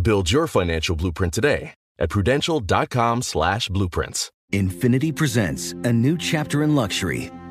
Build your financial blueprint today at prudential.com slash blueprints. Infiniti presents a new chapter in luxury,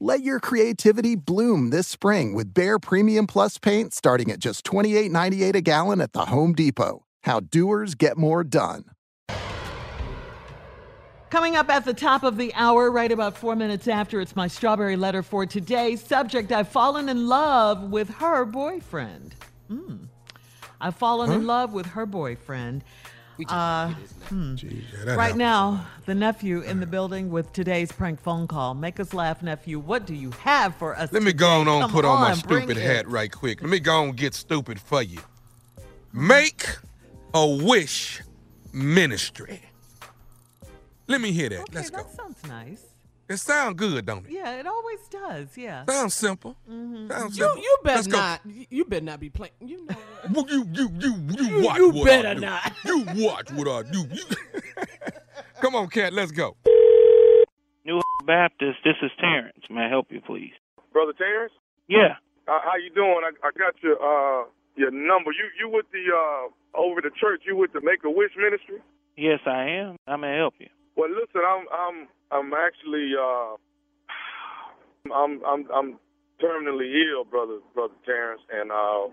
Let your creativity bloom this spring with Behr Premium Plus paint starting at just $28.98 a gallon at the Home Depot. How doers get more done. Coming up at the top of the hour, right about four minutes after, it's my strawberry letter for today. Subject I've fallen in love with her boyfriend. Mm. I've fallen huh? in love with her boyfriend. Uh, hmm. Jeez, yeah, right now, the nephew in the building with today's prank phone call. Make us laugh, nephew. What do you have for us? Let today? me go on, on put on, on my stupid hat it. right quick. Let me go on get stupid for you. Make a wish ministry. Let me hear that. Okay, Let's that go. sounds nice. It sounds good, don't it? Yeah, it always does. Yeah. Sounds simple. Mm-hmm. Sounds You simple. you better Let's go. not. You better not be playing. You know what? Well, you you you you, You- watch you what better I do. not. You watch what I do. You- Come on, cat. Let's go. New Baptist, this is Terrence. May I help you, please? Brother Terrence, Yeah. uh, how you doing? I, I got your uh your number. You you with the uh over the church? You with the Make a Wish ministry? Yes, I am. I may help you. Well, listen, I'm I'm I'm actually uh I'm I'm I'm terminally ill, brother brother Terrence, and uh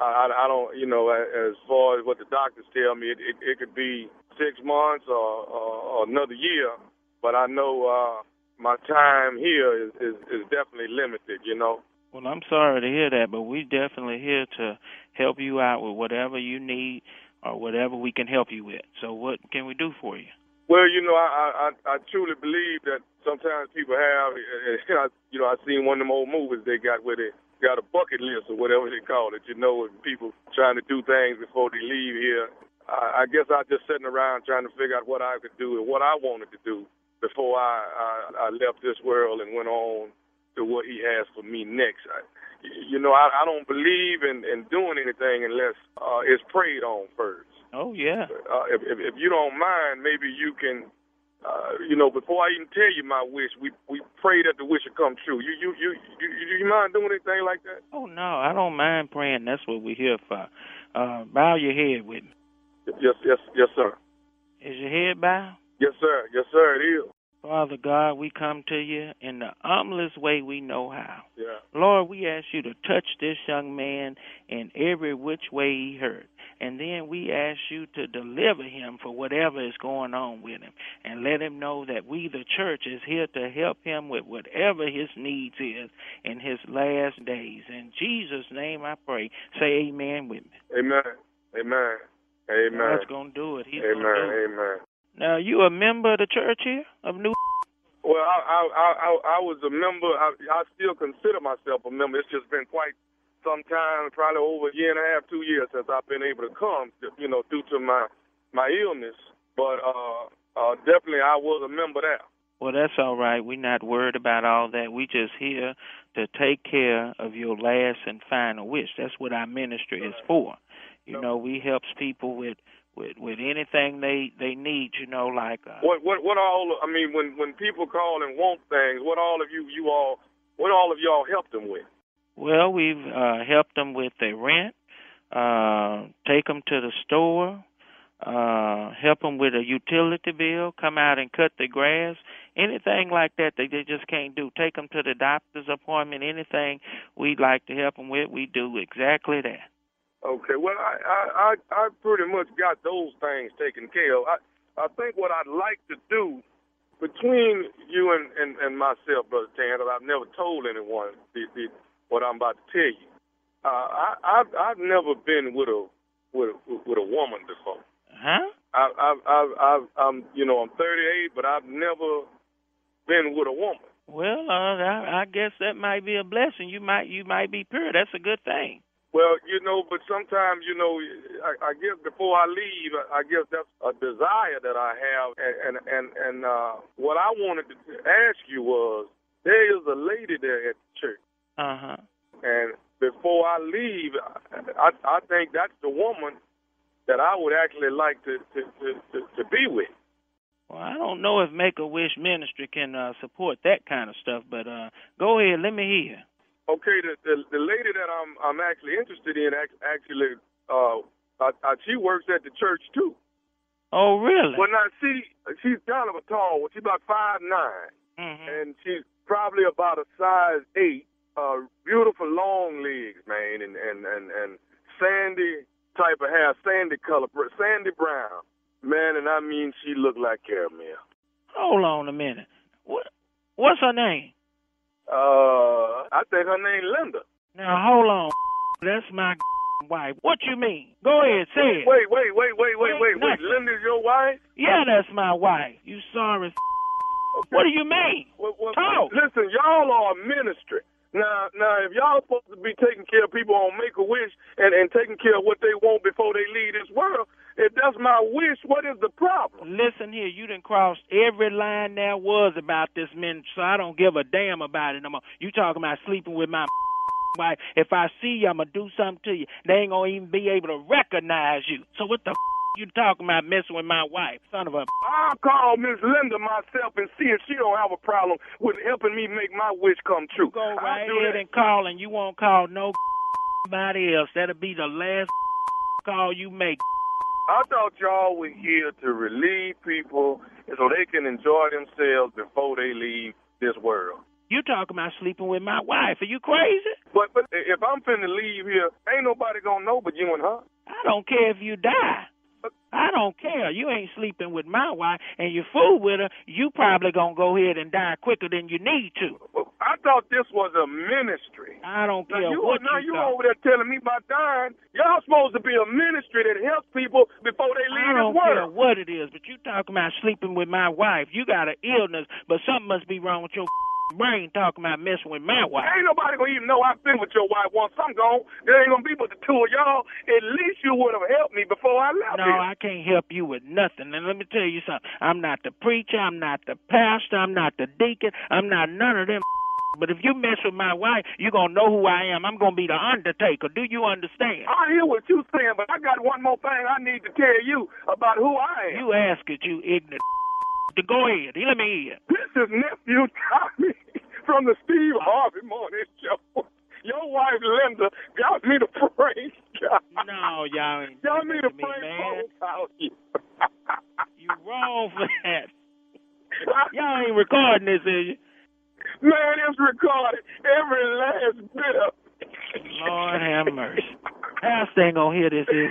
I I don't you know as far as what the doctors tell me, it it, it could be six months or, or, or another year, but I know uh my time here is, is is definitely limited. You know. Well, I'm sorry to hear that, but we're definitely here to help you out with whatever you need or whatever we can help you with. So, what can we do for you? Well, you know, I I, I truly believe that sometimes people have, you know, I seen one of them old movies they got where they got a bucket list or whatever they call it. You know, and people trying to do things before they leave here. I, I guess I just sitting around trying to figure out what I could do and what I wanted to do before I I, I left this world and went on to what He has for me next. I, you know, I, I don't believe in, in doing anything unless uh, it's prayed on first. Oh yeah. Uh, if, if if you don't mind, maybe you can, uh, you know, before I even tell you my wish, we we pray that the wish will come true. You you you you, you, you mind doing anything like that? Oh no, I don't mind praying. That's what we're here for. Uh, bow your head with me. Yes yes yes sir. Is your head bowed? Yes sir yes sir it is. Father God, we come to you in the humblest way we know how. Yeah. Lord, we ask you to touch this young man in every which way he hurt. And then we ask you to deliver him for whatever is going on with him. And let him know that we, the church, is here to help him with whatever his needs is in his last days. In Jesus' name I pray. Say amen with me. Amen. Amen. Amen. God's going to do it. He's Amen. going to do it. Amen. Now, you a member of the church here of New Well, I I I, I I was a member. I, I still consider myself a member. It's just been quite some time, probably over a year and a half, two years since I've been able to come. You know, due to my my illness. But uh, uh, definitely, I was a member there. Well, that's all right. We're not worried about all that. We just here to take care of your last and final wish. That's what our ministry is for. You know, we helps people with with with anything they they need. You know, like uh, What what what all? I mean, when when people call and want things, what all of you you all what all of y'all help them with? Well, we've uh, helped them with their rent, uh, take them to the store, uh, help them with a utility bill, come out and cut the grass, anything like that that they just can't do. Take them to the doctor's appointment, anything we'd like to help them with, we do exactly that. Okay, well, I I I, pretty much got those things taken care of. I I think what I'd like to do between you and and, and myself, brother Tan, that I've never told anyone the, the, what I'm about to tell you. Uh, I I've I've never been with a with a, with a woman before. Huh? I I I I've, I'm you know I'm 38, but I've never been with a woman. Well, uh, I, I guess that might be a blessing. You might you might be pure. That's a good thing. Well, you know, but sometimes, you know, I, I guess before I leave, I guess that's a desire that I have, and and and, and uh, what I wanted to ask you was, there is a lady there at Uh huh. and before I leave, I I think that's the woman that I would actually like to to to, to, to be with. Well, I don't know if Make a Wish Ministry can uh, support that kind of stuff, but uh, go ahead, let me hear. Okay, the the, the lady that I'm I'm actually interested in actually, uh, I, I, she works at the church too. Oh, really? Well, now she she's kind of a tall one. She's about five nine, Mm-hmm. and she's probably about a size eight. Uh, beautiful long legs, man, and and and and sandy type of hair, sandy color, sandy brown, man. And I mean, she looked like caramel. Hold on a minute. What what's her name? Uh, I think her name Linda. Now hold on. That's my wife. What you mean? Go ahead, say it. Wait, wait, wait, wait, wait, wait, wait. Linda's your wife? Yeah, that's my wife. You sorry? What do you mean? Well, well, Talk. Listen, y'all are a ministry. Now, now, if y'all supposed to be taking care of people on Make a Wish and and taking care of what they want before they leave this world, if that's my wish, what is the problem? Listen here, you didn't cross every line there was about this ministry, so I don't give a damn about it no more. You talking about sleeping with my wife. If I see you, I'm going to do something to you. They ain't to even be able to recognize you. So what the you talking about messing with my wife? Son of a... I'll call Miss Linda myself and see if she don't have a problem with helping me make my wish come true. Go right ahead and call, and you won't call no nobody else. That'll be the last call you make. I thought y'all were here to relieve people so they can enjoy themselves before they leave this world. You talking about sleeping with my wife? Are you crazy? But but if I'm finna leave here, ain't nobody gonna know but you and her. I don't care if you die. I don't care. You ain't sleeping with my wife and you fool with her, you probably gonna go ahead and die quicker than you need to. I thought this was a ministry. I don't Now care you, what now you you over there telling me about dying. Y'all supposed to be a ministry that helps people before they leave this world. I don't care what it is, but you talking about sleeping with my wife. You got an illness, but something must be wrong with your brain talking about messing with my wife. Ain't nobody gonna even know I've been with your wife once I'm gone. There ain't gonna be but the two of y'all. At least you would have helped me before I left No, here. I can't help you with nothing. And let me tell you something. I'm not the preacher. I'm not the pastor. I'm not the deacon. I'm not none of them. But if you mess with my wife, you're going to know who I am. I'm going to be the undertaker. Do you understand? I hear what you're saying, but I got one more thing I need to tell you about who I am. You ask it, you ignorant. To go ahead. Let me hear. This is nephew Tommy from the Steve Harvey Morning Show. Your wife Linda got me to pray. No, y'all ain't Y'all need to me, pray you. You wrong for that. Y'all ain't recording this, is you? Man, it's recorded. Every last bit of. Lord have mercy. Pastor ain't gonna hear this, is?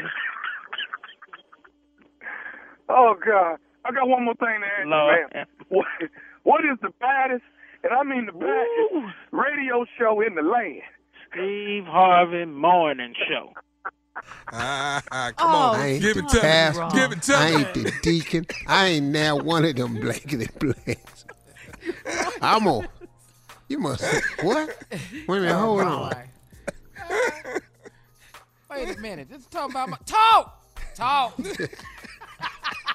Oh, God. I got one more thing to ask Lord. you, man. What, what is the baddest, and I mean the baddest, radio show in the land? Steve Harvey Morning Show. Ah, ah, come Oh, on. I ain't Give the it to me. Give it to I ain't the deacon. I ain't now one of them blankety blanks. I'm on. You must. What? Wait a minute. Hold on. Wait a minute. This is talking about my talk. Talk.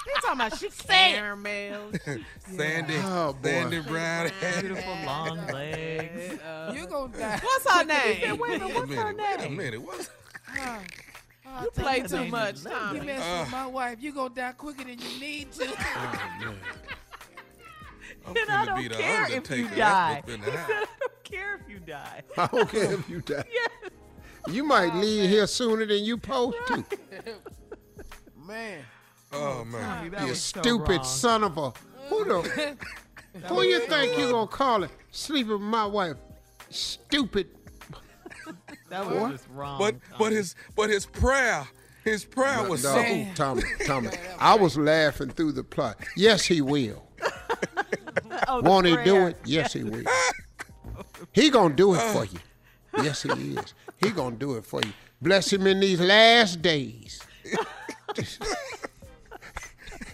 You talking about she Caramel. Sandy, Oh. Sandy Brown. beautiful long legs. You gonna die. What's her name? you Wait a minute, Wait a what's her minute. Wait a minute. What's Oh, You play too much, Tommy. You mess Uh. with my wife, you gonna die quicker than you need to. I'm And I don't be the care if you die. He said. I don't care if you die. I don't care if you die. yes. You might leave here sooner than you supposed to. Man. Oh, oh, man. Tommy, You was so stupid son of a. Who the? Who you think you gonna call it? Sleeping with my wife? Stupid. That was What? just wrong. But but his but his prayer, his prayer was No, so Tommy, Tommy. I was laughing through the plot. Yes, he will. oh, Won't he do it? Yes, he will. He gonna do it for uh. you. Yes, he is. He gonna do it for you. Bless him in these last days.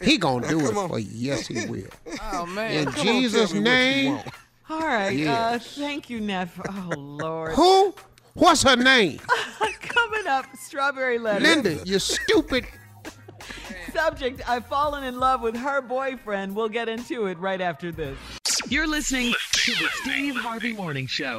He gonna do it for you. Yes, he will. Oh man. In Come Jesus' me what you name. want. All right. Uh, thank you, Neff. Oh, Lord. Who? What's her name? Coming up, strawberry letter. Linda, you stupid. Subject: I've fallen in love with her boyfriend. We'll get into it right after this. You're listening to the Steve Harvey Morning Show.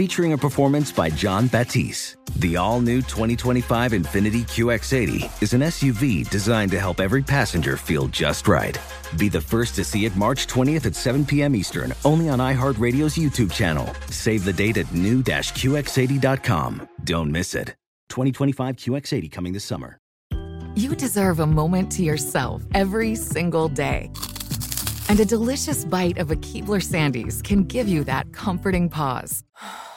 featuring a performance by Jon Batiste. The all new 2025 Infiniti QX80 is an SUV designed to help every passenger feel just right. Be the first to see it March 20th at 7 p.m. Eastern, only on iHeartRadio's YouTube channel. Save the date at new-QX80.com. Don't miss it. 2025 QX80 coming this summer. You deserve a moment to yourself every single day. And a delicious bite of a Keebler Sandies can give you that comforting pause.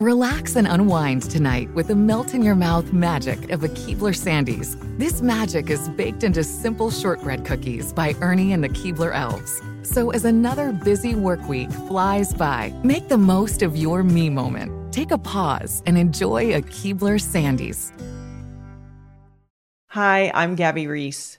Relax and unwind tonight with the melt in your mouth magic of a Keebler Sandies. This magic is baked into simple shortbread cookies by Ernie and the Keebler Elves. So as another busy work week flies by, make the most of your me moment. Take a pause and enjoy a Keebler Sandies. Hi, I'm Gabby Reece.